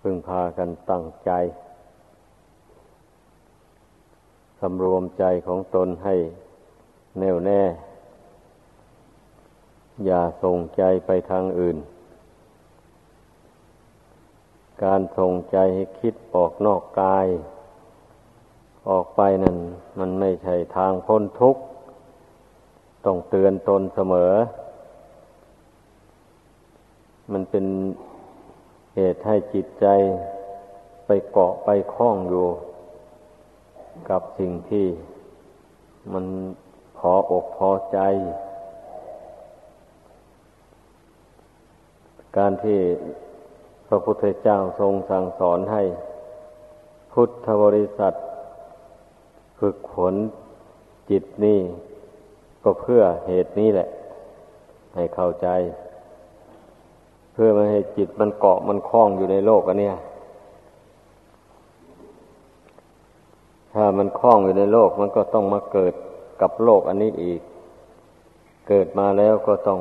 พึงพากันตั้งใจสำรวมใจของตนให้แน่วแน่ อย่าส่งใจไปทางอื่น การส่งใจให้คิดออกนอกกาย ออกไปนั่น มันไม่ใช่ทางพ้นทุกข์ ต้องเตือนตนเสมอ มันเป็น เหตุให้จิตใจไปเกาะไปคล้องอยู่ กับสิ่งที่มันพออกพอใจ การที่พระพุทธเจ้าทรงสั่งสอนให้ พุทธบริษัท ฝึกฝนจิตนี่ก็เพื่อเหตุนี้แหละ ให้เข้าใจ พื่อไม่ให้จิตมันเกาะมันคล้องอยู่ในโลกอันเนี้ยถ้ามันคล้องอยู่ในโลกมันก็ต้องมาเกิดกับโลกอันนี้อีก เกิดมาแล้วก็ต้อง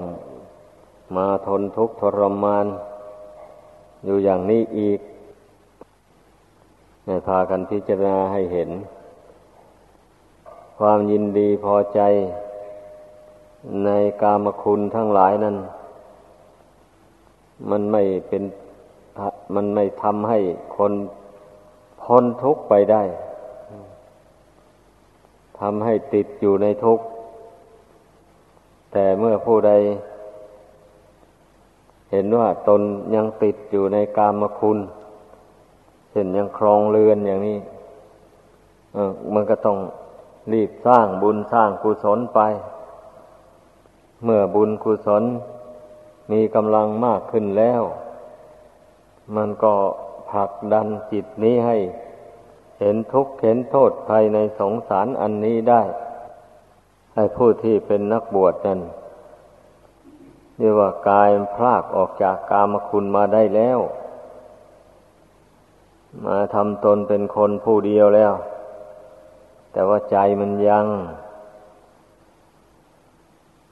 มาทนทุกข์ทรมาน อยู่อย่างนี้อีกให้พากันพิจารณาให้เห็น ความยินดีพอใจในกามคุณทั้งหลายนั้น มันไม่เป็นมันไม่ทำให้คนพ้นทุกข์ไปได้ทำให้ติดอยู่ในทุกข์ แต่เมื่อผู้ใด เห็นว่าตนยังติดอยู่ในกามคุณเช่นยังครองเรือนอย่างนี้มันก็ต้องรีบสร้างบุญสร้างกุศลไป เมื่อบุญกุศล มีกำลังมากขึ้นแล้ว มันก็ผลักดันจิตนี้ให้ เห็นทุกข์เห็นโทษภายในสงสารอันนี้ได้ ให้ผู้ที่เป็นนักบวชนั้นเรียกว่ากายพลากออกจากกามคุณมาได้แล้ว มาทำตนเป็นคนผู้เดียวแล้ว แต่ว่าใจมันยัง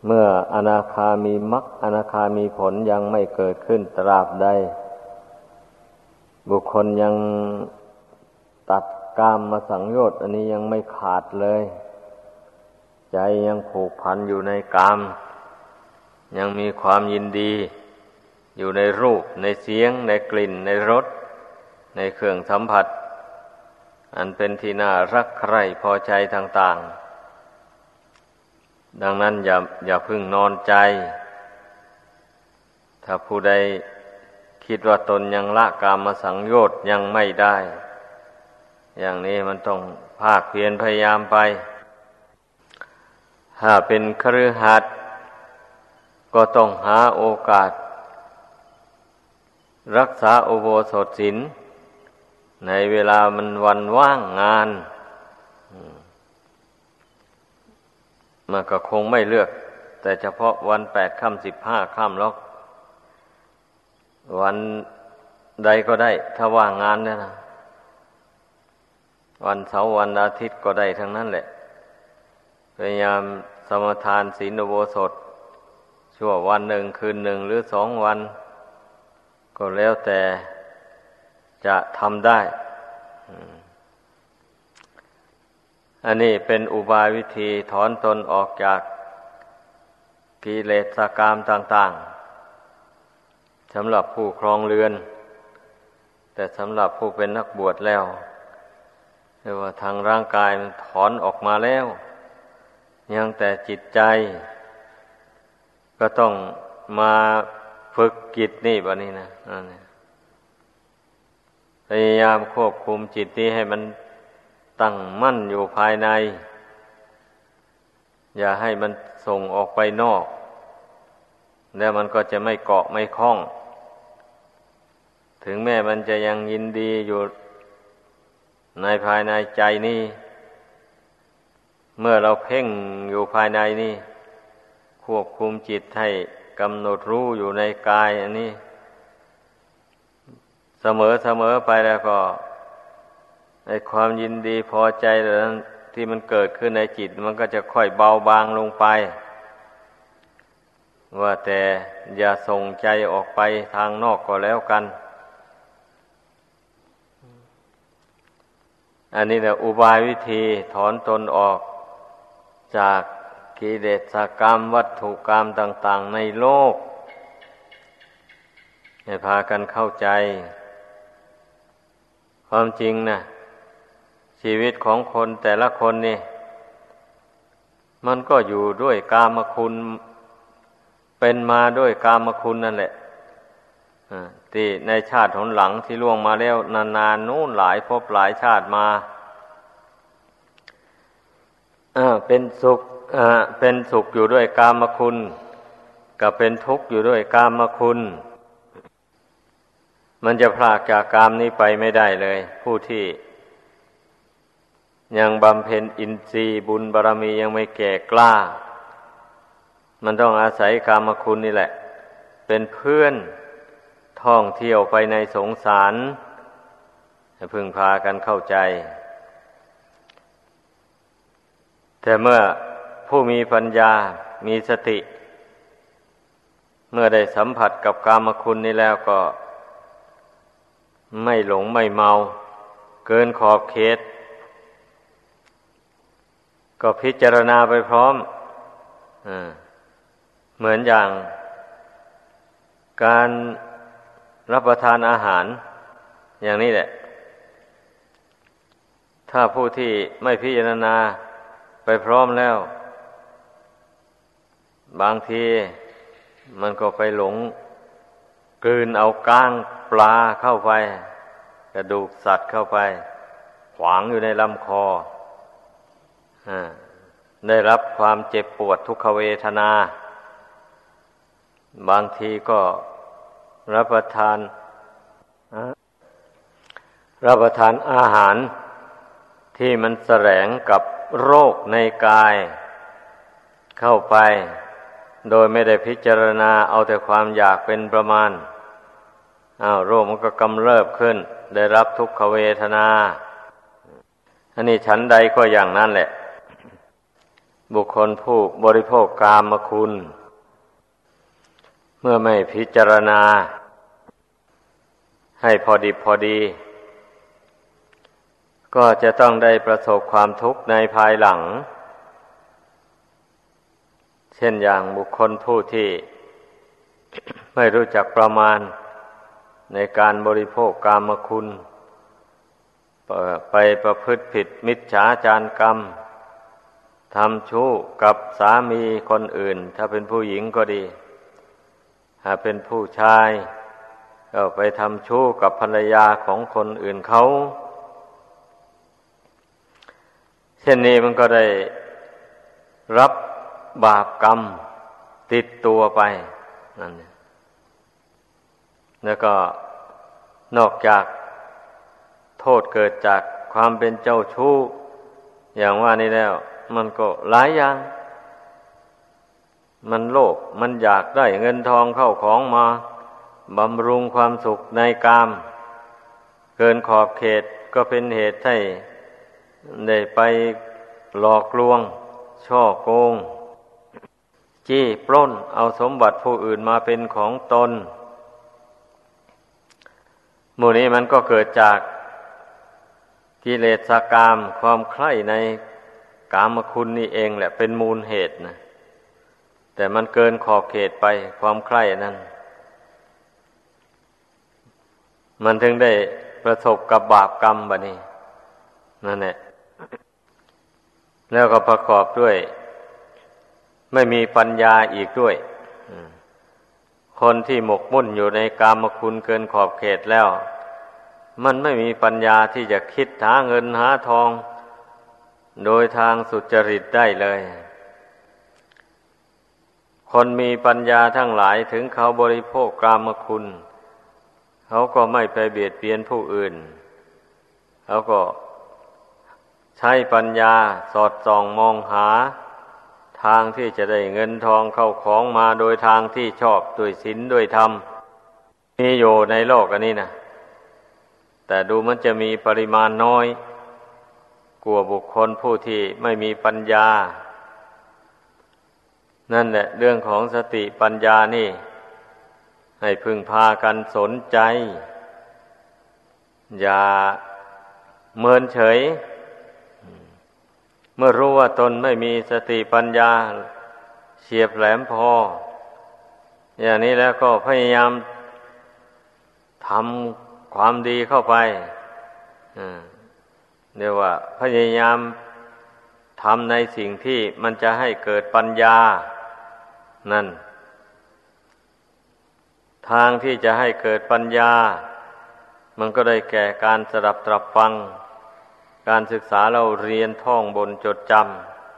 เมื่ออนาคามีมรรคอนาคามีผลยังไม่เกิดขึ้นตราบใด บุคคลยังตัดกามมาสังโยชน์อันนี้ยังไม่ขาดเลย ใจยังผูกพันอยู่ในกาม ยังมีความยินดี อยู่ในรูป ในเสียง ในกลิ่น ในรส ในเครื่องสัมผัส อันเป็นที่น่ารักใคร่พอใจต่าง ๆ ดังนั้นอย่าอย่าพึ่งนอนใจ ถ้าผู้ใดคิดว่าตนยังละกามมาสังโยชน์ยังไม่ได้ อย่างนี้มันต้องภาคเพียรพยายามไป ถ้าเป็นครือหัดก็ต้องหาโอกาส รักษาโอโบสถศินในเวลามันวันว่างงาน มันก็คงไม่เลือก แต่เฉพาะวันแปดค่ำสิบห้าค่ำแล้ววันใดก็ได้ ถ้าว่างงานเนี่ยนะวันเสาร์วันอาทิตย์ก็ได้ทั้งนั้นแหละพยายามสมทานศีลโวสดชั่ววันหนึ่งคืนหนึ่งหรือสองวัน ก็แล้วแต่จะทำได้ อันนี้เป็นอุบายวิธีถอนตนออกจากกิเลสกรรมต่าง ๆสำหรับผู้ครองเรือน แต่สำหรับผู้เป็นนักบวชแล้วเรียกว่าทางร่างกายมันถอนออกมาแล้ว ยังแต่จิตใจ ก็ต้องมาฝึกกิจนี่บะนี้นะพยายามควบคุมจิตนี้ให้มัน ตั้งมั่นอยู่ภายใน อย่าให้มันส่งออกไปนอก แล้วมันก็จะไม่เกาะไม่คล้อง ถึงแม้มันจะยังยินดีอยู่ในภายในใจนี่ เมื่อเราเพ่งอยู่ภายในนี่ ควบคุมจิตให้กำหนดรู้อยู่ในกายอันนี้ เสมอเสมอไปแล้วก็ ในความยินดีพอใจนั้นที่มันเกิดขึ้นในจิต มันก็จะค่อยเบาบางลงไป ว่าแต่อย่าส่งใจออกไปทางนอกก็แล้วกัน อันนี้แหละอุบายวิธีถอนตนออกจากกิเลสกรรมวัตถุกรรมต่าง ๆ ในโลก ให้พากันเข้าใจ ความจริงนะ ชีวิตของคนแต่ละคนนี่ มันก็อยู่ด้วยกามคุณ เป็นมาด้วยกามคุณนั่นแหละที่ในชาติหนหลังที่ล่วงมาแล้ว นานๆนู้นหลายพบหลายชาติมาเป็นสุขเป็นสุขอยู่ด้วยกามคุณกับเป็นทุกข์อยู่ด้วยกามคุณ มันจะพลากจากกามนี้ไปไม่ได้เลย ผู้ที่ ยังบำเพ็ญอินทรีย์บุญบารรมียังไม่แก่กล้า มันต้องอาศัยกามคุณนี่แหละ เป็นเพื่อนท่องเที่ยวไปในสงสารพึงพากันเข้าใจ แต่เมื่อผู้มีปัญญามีสติ เมื่อได้สัมผัสกับกามคุณนี้แล้วก็ ไม่หลงไม่เมา เกินขอบเขต ก็พิจารณาไปพร้อมอเหมือนอย่างการรับประทานอาหาร อย่างนี้แหละ ถ้าผู้ที่ไม่พิจารณาไปพร้อมแล้ว บางทีมันก็ไปหลงกลืนเอาก้างปลาเข้าไป กระดูกสัตว์เข้าไป ขวางอยู่ในลำคอ ได้รับความเจ็บปวดทุกขเวทนา บางทีก็รับประทาน รับประทานอาหารที่มันแสลงกับโรคในกาย เข้าไป โดยไม่ได้พิจารณาเอาแต่ความอยากเป็นประมาณอ้าวโรคมันก็กำเริบขึ้น ได้รับทุกขเวทนาอันนี้ฉันใดก็อย่างนั้นแหละ บุคคลผู้บริโภคกามคุณ เมื่อไม่พิจารณา ให้พอดีพอดี ก็จะต้องได้ประสบความทุกข์ในภายหลัง เช่นอย่างบุคคลผู้ที่ ไม่รู้จักประมาณในการบริโภคกามคุณ ไปประพฤติผิดมิจฉาจารกรรม ทำชู้กับสามีคนอื่น ถ้าเป็นผู้หญิงก็ดี หากเป็นผู้ชาย ก็ไปทำชู้กับภรรยาของคนอื่นเขาเช่นนี้มันก็ได้รับบาปกรรมติดตัวไปนั่นแล้วก็นอกจากโทษเกิดจากความเป็นเจ้าชู้อย่างว่านี้แล้ว มันก็หลายอย่าง มันโลภมันอยากได้เงินทองเข้าของมาบำรุงความสุขในกาม เกินขอบเขตก็เป็นเหตุให้ได้ไปหลอกลวง ช่อโกง จี้ปล้นเอาสมบัติผู้อื่นมาเป็นของตนหมู่นี้มันก็เกิดจากกิเลสกามความใคร่ใน กามคุณนี่เองแหละเป็นมูลเหตุนะแต่มันเกินขอบเขตไปความใคร่นั้น มันถึงได้ประสบกับบาปกรรมบะนี้นั่นแหละแล้วก็ประกอบด้วย ไม่มีปัญญาอีกด้วยคนที่หมกมุ่นอยู่ในกามคุณเกินขอบเขตแล้ว มันไม่มีปัญญาที่จะคิดหาเงินหาทอง โดยทางสุจริตได้เลย คนมีปัญญาทั้งหลายถึงเขาบริโภคกรรมคุณ เขาก็ไม่ไปเบียดเบียนผู้อื่น เขาก็ใช้ปัญญาสอดส่องมองหา ทางที่จะได้เงินทองเข้าของมาโดยทางที่ชอบด้วยศีลด้วยธรรมมีอยู่ในโลกอันนี้นะแต่ดูมันจะมีปริมาณน้อย กลัวบุคคลผู้ที่ไม่มีปัญญา นั่นแหละเรื่องของสติปัญญานี่ ให้พึงพากันสนใจ อย่าเมินเฉย เมื่อรู้ว่าตนไม่มีสติปัญญาเฉียบแหลมพอ อย่างนี้แล้วก็พยายามทำความดีเข้าไป เรียกว่า พยายามทำในสิ่งที่มันจะให้เกิดปัญญา นั่น ทางที่จะให้เกิดปัญญา มันก็ได้แก่การสดับตรับฟัง การศึกษาเราเรียนท่องบนจดจ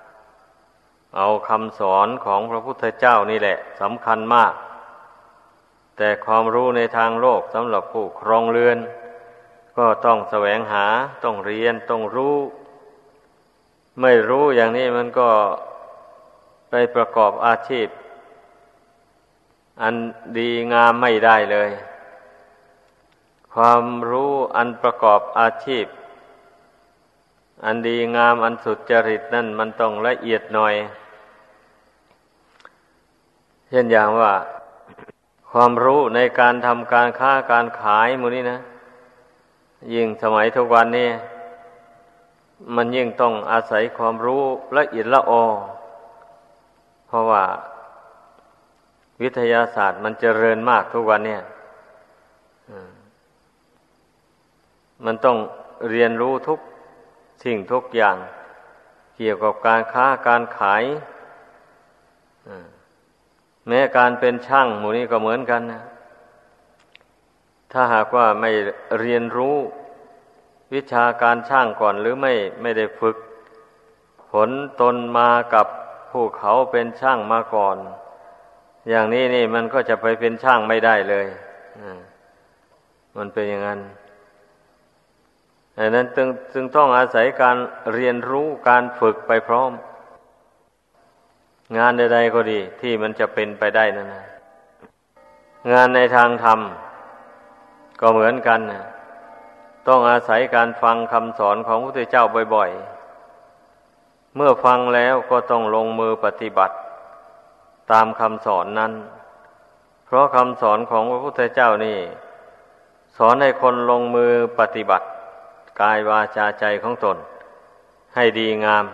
ำเอาคำสอนของพระพุทธเจ้านี่แหละสำคัญมาก แต่ความรู้ในทางโลกสำหรับผู้ครองเรือน ก็ต้องแสวงหาต้องเรียนต้องรู้ ไม่รู้อย่างนี้มันก็ไปประกอบอาชีพ อันดีงามไม่ได้เลย ความรู้อันประกอบอาชีพ อันดีงามอันสุดจริตนั่นมันต้องละเอียดหน่อย เช่นอย่างว่า ความรู้ในการทำการค้าการขายมูนี้นะ ยิ่งสมัยทุกวันนี้มันยิ่งต้องอาศัยความรู้ละเอียดละออเพราะว่า วิทยาศาสตร์มันเจริญมากทุกวันเนี่ยมันต้องเรียนรู้ทุกสิ่งทุกอย่าง เกี่ยวกับการค้าการขายแม้การเป็นช่างหมูนี้ก็เหมือนกันนะ ถ้าหากว่าไม่เรียนรู้วิชาการช่างก่อนหรือไม่ไม่ได้ฝึก ผลตนมากับผู้เขาเป็นช่างมาก่อน อย่างนี้นี่มันก็จะไปเป็นช่างไม่ได้เลยมันเป็นอย่างนั้นดังนั้นจึงจึงต้องอาศัยการเรียนรู้การฝึกไปพร้อม งานใดๆก็ดีที่มันจะเป็นไปได้นั่นนะงานในทางธรรม ก็เหมือนกันนะต้องอาศัยการฟังคำสอนของพระพุทธเจ้าบ่อยๆ เมื่อฟังแล้วก็ต้องลงมือปฏิบัติ ตามคำสอนนั้น เพราะคำสอนของพระพุทธเจ้านี่ สอนให้คนลงมือปฏิบัติ กายวาจาใจของตน ให้ดีงาม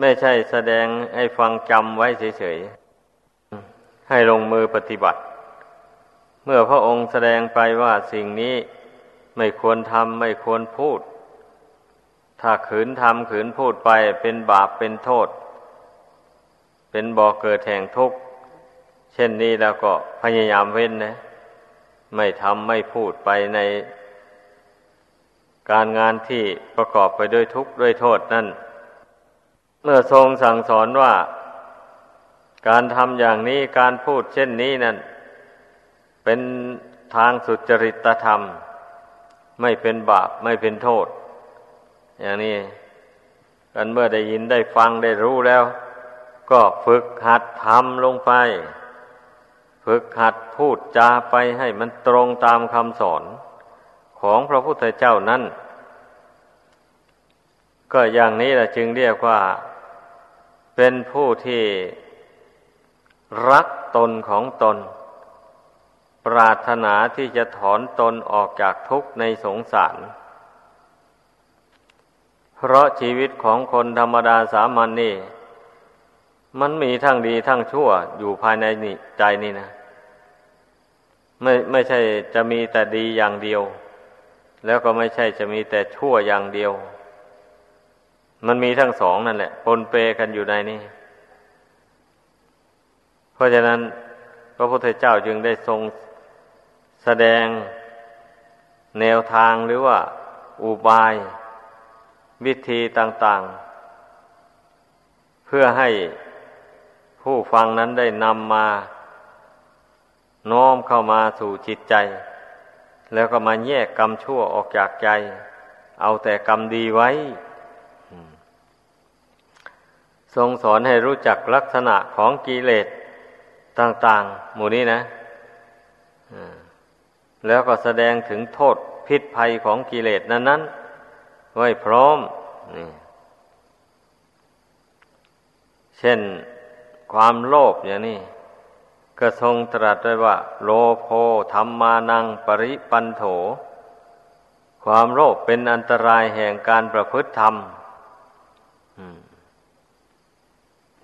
ไม่ใช่แสดงให้ฟังจำไว้เฉยๆ ให้ลงมือปฏิบัติ เมื่อพระองค์แสดงไปว่าสิ่งนี้ไม่ควรทำไม่ควรพูด ถ้าขืนทำขืนพูดไปเป็นบาปเป็นโทษ เป็นบ่อเกิดแห่งทุกข์ เช่นนี้แล้วก็พยายามเว้นนะ ไม่ทำไม่พูดไปใน การงานที่ประกอบไปด้วยทุกข์ด้วยโทษนั่น เมื่อทรงสั่งสอนว่า การทำอย่างนี้การพูดเช่นนี้นั่น เป็นทางสุจริตธรรม ไม่เป็นบาปไม่เป็นโทษ อย่างนี้กันเมื่อได้ยินได้ฟังได้รู้แล้ว ก็ฝึกหัดทำลงไป ฝึกหัดพูดจาไปให้มันตรงตามคำสอนของพระพุทธเจ้านั้น ก็อย่างนี้แหละจึงเรียกว่าเป็นผู้ที่รักตนของตน ปรารถนาที่จะถอนตนออกจากทุกข์ในสงสาร เพราะชีวิตของคนธรรมดาสามัญนนี่ มันมีทั้งดีทั้งชั่วอยู่ภายในนี่ใจนี่นะ ไม่ไม่ใช่จะมีแต่ดีอย่างเดียว แล้วก็ไม่ใช่จะมีแต่ชั่วอย่างเดียว มันมีทั้งสองนั่นแหละปนเปกันอยู่ในนี้เพราะฉะนั้นพระพุทธเจ้าจึงได้ทรง แสดงแนวทางหรือว่า อุบาย วิธีต่าง ๆ เพื่อให้ผู้ฟังนั้นได้นำมาน้อมเข้ามาสู่จิตใจ แล้วก็มาแยกกรรมชั่วออกจากใจ เอาแต่กรรมดีไว้ ทรงสอนให้รู้จักลักษณะของกิเลสต่าง ๆ หมู่นี้นะ แล้วก็แสดงถึงโทษพิษภัยของกิเลสนั้นๆ ไว้พร้อมนี่เช่นความโลภอย่างนี้ก็ทรงตรัสไว้ว่า โลโภธรรมานังปริปันโถ ความโลภเป็นอันตรายแห่งการประพฤติธรรม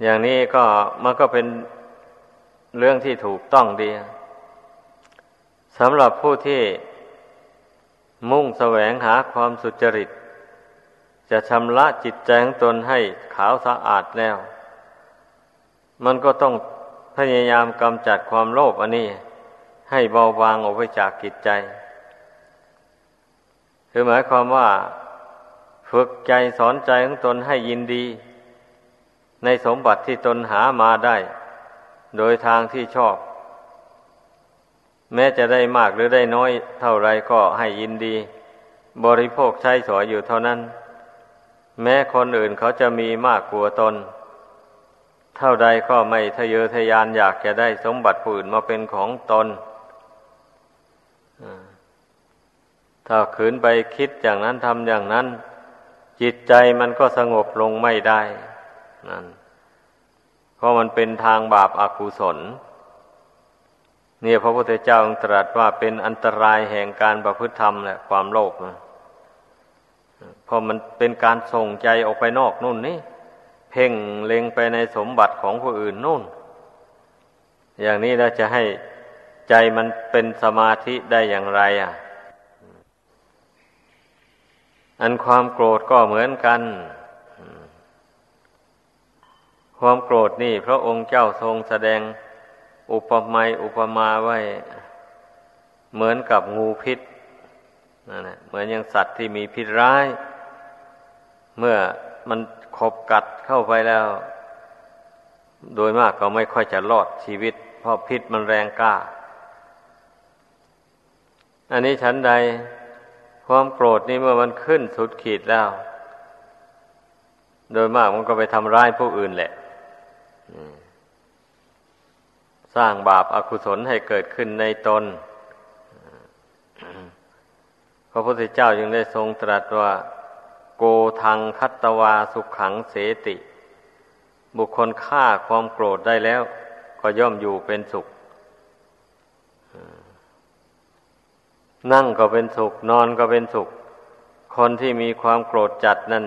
อย่างนี้ก็มันก็เป็นเรื่องที่ถูกต้องดี สำหรับผู้ที่มุ่งแสวงหาความสุจริต จะชำระจิตใจของตนให้ขาวสะอาดแล้ว มันก็ต้องพยายามกำจัดความโลภอันนี้ ให้เบาบางออกไปจากจิตใจ คือหมายความว่า ฝึกใจสอนใจของตนให้ยินดี ในสมบัติที่ตนหามาได้ โดยทางที่ชอบ แม้จะได้มากหรือได้น้อยเท่าไรก็ให้ยินดี บริโภคใช้สอยอยู่เท่านั้น แม้คนอื่นเขาจะมีมากกว่าตน เท่าใดก็ไม่ทะเยอทะยานอยากจะได้สมบัติผู้อื่นมาเป็นของตนถ้าขืนไปคิดอย่างนั้นทำอย่างนั้น จิตใจมันก็สงบลงไม่ได้นั่นเพราะมันเป็นทางบาปอากุศล เนี่ยพระพุทธเจ้าตรัสว่าเป็นอันตรายแห่งการประพฤติธรรมแหละความโลภนะเพราะมันเป็นการส่งใจออกไปนอกนู่นนี่เพ่งเล็งไปในสมบัติของผู้อื่นนู่น อย่างนี้เราจะให้ใจมันเป็นสมาธิได้อย่างไรอะ อันความโกรธก็เหมือนกัน ความโกรธนี่พระองค์เจ้าทรงแสดง อุปมาอุปมาไว้ เหมือนกับงูพิษนั่นแหละเหมือนอย่างสัตว์ที่มีพิษร้าย เมื่อมันขบกัดเข้าไปแล้ว โดยมากก็ไม่ค่อยจะรอดชีวิต เพราะพิษมันแรงกล้า อันนี้ฉันใดความโกรธนี่เมื่อมันขึ้นสุดขีดแล้ว โดยมากมันก็ไปทำร้ายผู้อื่นแหละ สร้างบาปอากุศลให้เกิดขึ้นในตน พระพุทธเจ้ายังได้ทรงตรัสว่า โกทังคัตวาสุขขังเสติ บุคคลฆ่าความโกรธได้แล้ว ก็ย่อมอยู่เป็นสุข นั่งก็เป็นสุข นอนก็เป็นสุข คนที่มีความโกรธจัดนั่น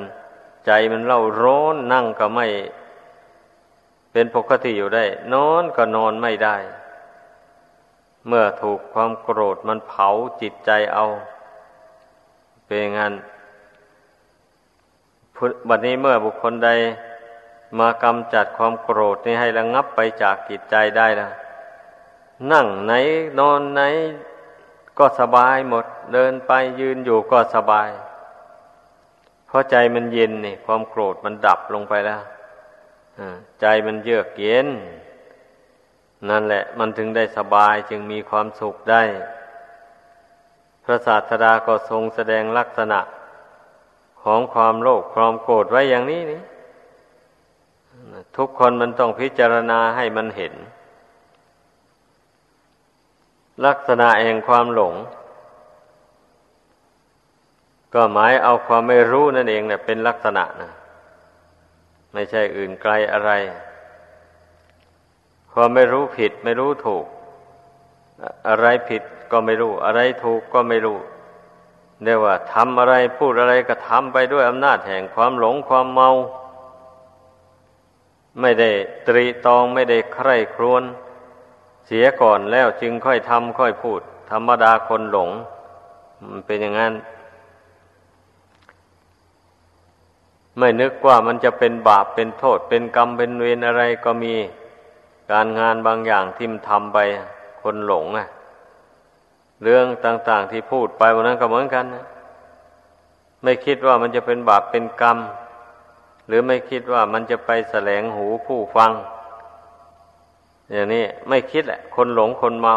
ใจมันเล่าร้อนนั่งก็ไม่ เป็นปกติอยู่ได้ นอนก็นอนไม่ได้ เมื่อถูกความโกรธมันเผาจิตใจเอา เป็นงั้นบัดนี้เมื่อบุคคลใดมากำจัดความโกรธนี้ให้ระงับไปจากจิตใจได้แล้วนั่งไหนนอนไหนก็สบายหมด เดินไปยืนอยู่ก็สบาย เพราะใจมันเย็นนี่ความโกรธมันดับลงไปแล้ว ใจมันเยือกเย็น นั่นแหละ มันถึงได้สบายจึงมีความสุขได้ พระศาสดาก็ทรงแสดงลักษณะ ของความโลภความโกรธไว้อย่างนี้นี่ทุกคนมันต้องพิจารณาให้มันเห็น ลักษณะแห่งความหลง ก็หมายเอาความไม่รู้นั่นเองเนี่ยเป็นลักษณะนะ ไม่ใช่อื่นไกลอะไร ความไม่รู้ผิดไม่รู้ถูก อะไรผิดก็ไม่รู้ อะไรถูกก็ไม่รู้เรียกว่าทำอะไรพูดอะไรก็ทำไปด้วยอำนาจแห่งความหลงความเมา ไม่ได้ตรีตองไม่ได้ใคร่ครวญเสียก่อนแล้วจึงค่อยทำค่อยพูด ธรรมดาคนหลง มันเป็นอย่างนั้น ไม่นึกว่ามันจะเป็นบาปเป็นโทษเป็นกรรมเป็นเวรอะไรก็มีการงานบางอย่างที่มันทำไปคนหลงอะ เรื่องต่างๆที่พูดไปวันนั้นก็เหมือนกันนะไม่คิดว่ามันจะเป็นบาปเป็นกรรม หรือไม่คิดว่ามันจะไปแสลงหูผู้ฟัง อย่างนี้ไม่คิดแหละ คนหลงคนเมา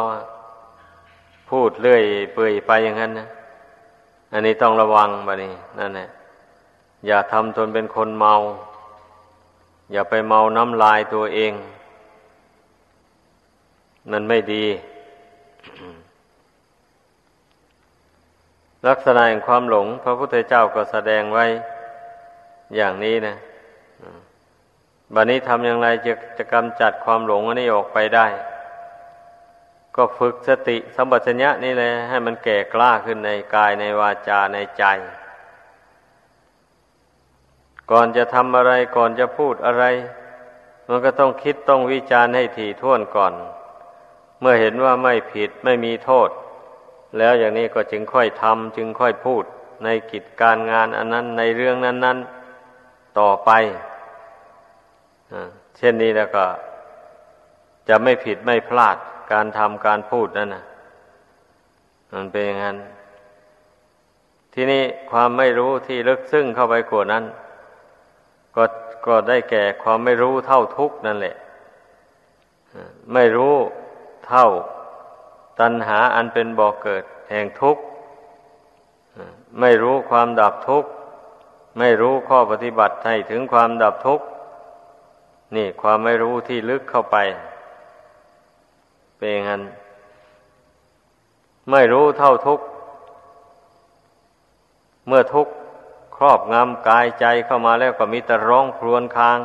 พูดเรื่อยเปื่อยไปอย่างนั้นนะอันนี้ต้องระวังบะนี่นั่นแหละ อย่าทำตนเป็นคนเมา อย่าไปเมาน้ำลายตัวเอง มันไม่ดี ลักษณะแห่งความหลง พระพุทธเจ้าก็แสดงไว้อย่างนี้นะบัดนี้ทำอย่างไรจะจะกำจัดความหลงอันนี้ออกไปได้ ก็ฝึกสติสัมปชัญญะนี่แหละให้มันแก่กล้าขึ้นในกายในวาจาในใจ ก่อนจะทำอะไรก่อนจะพูดอะไร มันก็ต้องคิดต้องวิจารณ์ให้ถี่ถ้วนก่อน เมื่อเห็นว่าไม่ผิดไม่มีโทษ แล้วอย่างนี้ก็จึงค่อยทำจึงค่อยพูดในกิจการงานอันนั้นในเรื่องนั้น ๆ ต่อไปเช่นนี้แล้วก็ จะไม่ผิดไม่พลาดการทำการพูดนั่นนะมันเป็นอย่างนั้น ที่นี่ความไม่รู้ที่ลึกซึ้งเข้าไปกว่านั้น ก็ได้แก่ความไม่รู้เท่าทุกนั่นแหละ ไม่รู้เท่าตัณหาอันเป็นบ่อกเกิด แห่งทุกข์ ไม่รู้ความดับทุกข์ ไม่รู้ข้อปฏิบัติให้ถึงความดับทุกข์ นี่ความไม่รู้ที่ลึกเข้าไป เป็นงั้น ไม่รู้เท่าทุกเมื่อทุก ครอบงำกายใจเข้ามาแล้วก็มีแต่ร้องครวญคราง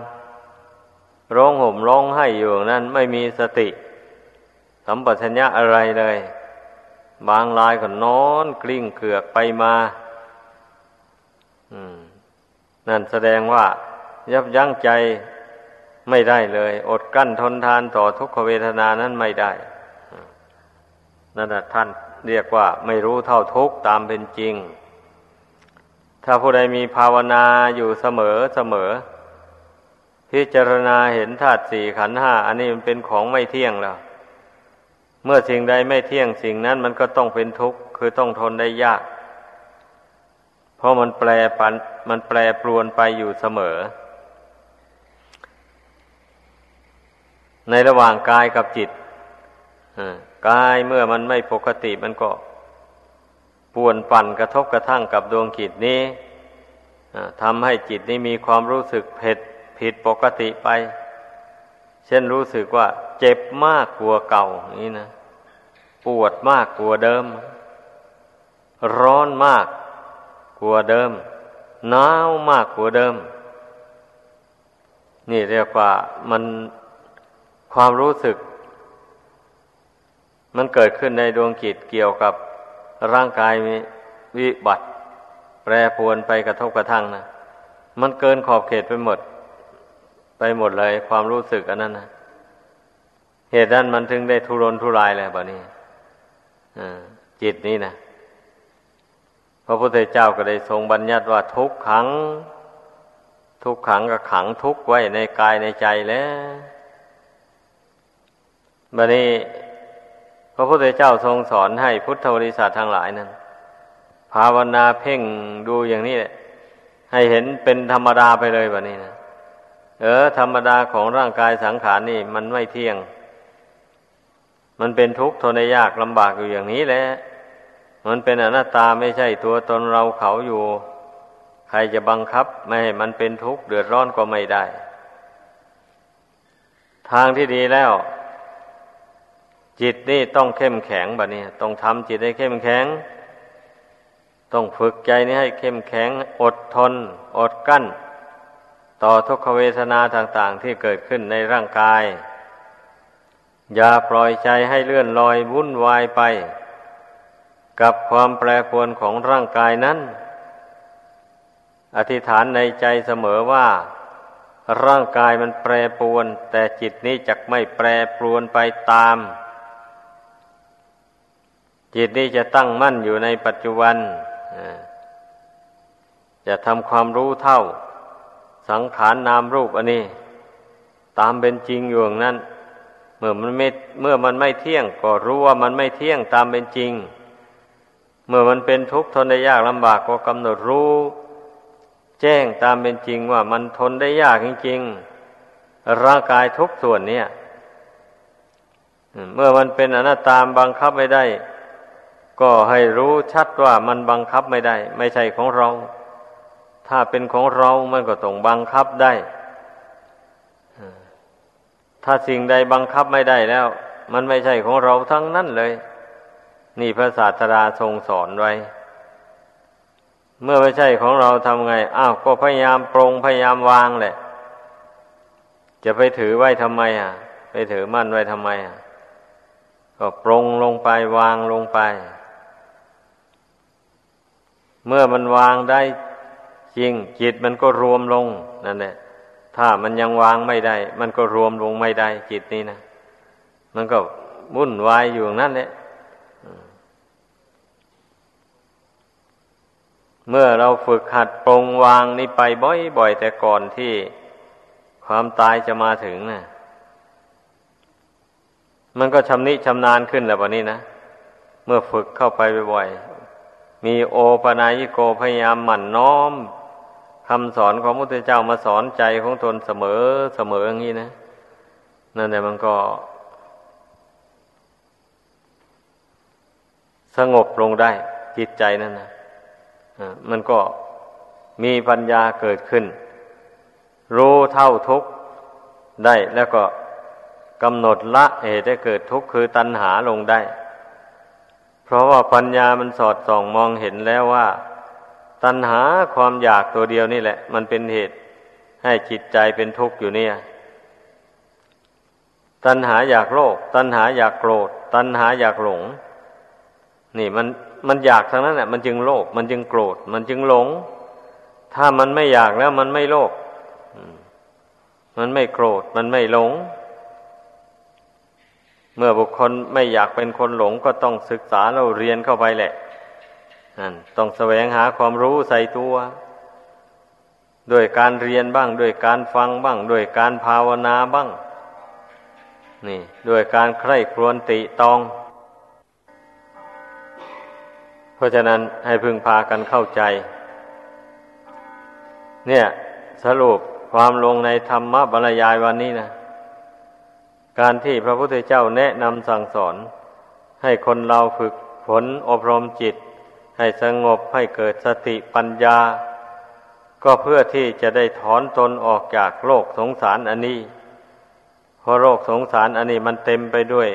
ร้องห่มร้องให้อยู่นั้นไม่มีสติ สัมปชัญญะอะไรเลย บางรายก็นอนกลิ้งเกือกไปมานั่นแสดงว่า ยับยั้งใจไม่ได้เลย อดกั้นทนทานต่อทุกขเวทนานั้นไม่ได้นั่นแหะท่านเรียกว่าไม่รู้เท่าทุกตามเป็นจริง ถ้าผู้ใดมีภาวนาอยู่เสมอเสมอ พิจารณาเห็นธาตุสี่ขันห้าอันนี้มันเป็นของไม่เที่ยงแล้ว เมื่อสิ่งใดไม่เที่ยงสิ่งนั้นมันก็ต้องเป็นทุกข์คือต้องทนได้ยาก เพราะมันแปรปันมันแปรปรวนไปอยู่เสมอ ในระหว่างกายกับจิตกายเมื่อมันไม่ปกติมันก็ ป่วนปั่นกระทบกระทั่งกับดวงจิตนี้ทำให้จิตนี้มีความรู้สึกเผ็ดผิดปกติไป เช่นรู้สึกว่า เจ็บมากกว่าเก่านี่นะปวดมากกว่าเดิม ร้อนมากกว่าเดิมหนาวมากกว่าเดิม นี่เรียกว่ามันความรู้สึก มันเกิดขึ้นในดวงจิตเกี่ยวกับ ร่างกายมีวิบัติ แปรปวนไปกระทบกระทั่งนะมันเกินขอบเขตไปหมด ไปหมดเลยความรู้สึกอันนั้นนะเหตุนั้นมันถึงได้ทุรนทุรายเลยแบบนี้จิตนี้นะพระพุทธเจ้าก็ได้ทรงบัญญัติว่าทุกขัง ทุกขังกับขังทุกไว้ในกายในใจแล้วบัดนี้ ระพุทธเจ้าทรงสอนให้พุทธบริษัททั้งหลายนั้น ภาวนาเพ่งดูอย่างนี้แหละ ให้เห็นเป็นธรรมดาไปเลยแบบนี้นะเออ ธรรมดาของร่างกายสังขารนี่ มันไม่เที่ยง มันเป็นทุกข์ทนยากลำบากอยู่อย่างนี้แหละมันเป็นอนัตตาไม่ใช่ตัวตนเราเขาอยู่ ใครจะบังคับ ไม่ให้มันเป็นทุกข์เดือดร้อนก็ไม่ได้ ทางที่ดีแล้ว จิตนี่ต้องเข้มแข็งแบบนี้ต้องทำจิตให้เข้มแข็ง ต้องฝึกใจนี้ให้เข้มแข็ง อดทน อดกั้น ต่อทุกขเวทนาต่างๆ ที่เกิดขึ้นในร่างกาย อย่าปล่อยใจให้เลื่อนลอยวุ่นวายไป กับความแปรปรวนของร่างกายนั้น อธิษฐานในใจเสมอว่าร่างกายมันแปรปรวน แต่จิตนี้จะไม่แปรปรวนไปตาม จิตนี้จะตั้งมั่นอยู่ในปัจจุบันจะทำความรู้เท่า สังขารนนามรูปอันนี้ ตามเป็นจริงอยู่อย่างนั้น เมื่อมันไม่เมื่อมันไม่เที่ยง ก็รู้ว่ามันไม่เที่ยงตามเป็นจริง เมื่อมันเป็นทุกข์ทนได้ยากลำบากก็กำหนดรู้ แจ้งตามเป็นจริงว่ามันทนได้ยากจริงๆร่างกายทุกส่วนเนี่ยเมื่อมันเป็นอนัตตามบังคับไม่ได้ ก็ให้รู้ชัดว่ามันบังคับไม่ได้ ไม่ใช่ของเรา ถ้าเป็นของเรามันก็ต้องบังคับได้ ถ้าสิ่งใดบังคับไม่ได้แล้ว มันไม่ใช่ของเราทั้งนั้นเลย นี่พระศาสดาทรงสอนไว้ เมื่อไม่ใช่ของเราทำไง อ้าวก็พยายามปรงพยายามวางแหละ จะไปถือไว้ทำไมอะ ไปถือมั่นไว้ทำไมอะก็ปรงลงไปวางลงไป เมื่อมันวางได้จริงจิตมันก็รวมลงนั่นแหละถ้ามันยังวางไม่ได้ มันก็รวมลงไม่ได้ จิตนี่นะมันก็วุ่นวายอยู่นั่นแหละเมื่อเราฝึกหัดปรงวางนี้ไปบ่อยๆแต่ก่อนที่ความตายจะมาถึงนะมันก็ชำนิชำนาญขึ้นแล้ววันนี้นะ เมื่อฝึกเข้าไปบ่อย มีโอปนายิโกพยายามหมั่นน้อมคำสอนของพระพุทธเจ้ามาสอนใจของตนเสมอเสมออย่างนี้นะ นั่นแหละมันก็ สงบลงได้จิตใจนั่นนะมันก็มีปัญญาเกิดขึ้น รู้เท่าทุกข์ได้แล้วก็กำหนดละเหตุให้เกิดทุกข์คือตัณหาลงได้ ราะว่าปัญญามันสอดส่องมองเห็นแล้วว่า ตัณหาความอยากตัวเดียวนี่แหละ มันเป็นเหตุให้จิตใจเป็นทุกข์อยู่เนี่ย ตัณหาอยากโลภตัณหาอยากโกรธ ตัณหาอยากหลง นี่มันมันอยากทั้งนั้นแหละมันจึงโลภมันจึงโกรธ มันจึงหลง ถ้ามันไม่อยากแล้วมันไม่โลภมันไม่โกรธ มันไม่หลง เมื่อบุคคลไม่อยากเป็นคนหลงก็ต้องศึกษาเราเรียนเข้าไปแหละนั่นต้องแสวงหาความรู้ใส่ตัวด้วยการเรียนบ้างด้วยการฟังบ้างด้วยการภาวนาบ้าง นี่ด้วยการใคร่ครวญติตอง เพราะฉะนั้นให้พึงพากันเข้าใจ เนี่ย สรุปความลงในธรรมบรรยายวันนี้นะ การที่พระพุทธเจ้าแนะนำสั่งสอน ให้คนเราฝึกฝนอบรมจิต ให้สงบให้เกิดสติปัญญา ก็เพื่อที่จะได้ถอนตนออกจากโลกสงสารอันนี้ เพราะโลกสงสารอันนี้มันเต็มไปด้วย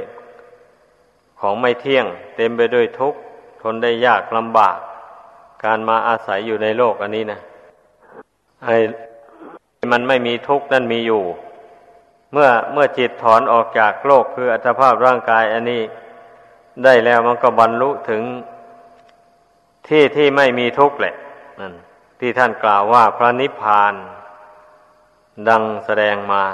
ของไม่เที่ยง เต็มไปด้วยทุกข์ทนได้ยากลำบาก การมาอาศัยอยู่ในโลกอันนี้นะไอ้มันไม่มีทุกข์นั่นมีอยู่ เมื่อเมื่อจิตถอนออกจากโลกคืออัตภาพร่างกายอันนี้ ได้แล้วมันก็บรรลุถึงที่ที่ไม่มีทุกข์แหละนั่นที่ท่านกล่าวว่าพระนิพพาน ดังแสดงมา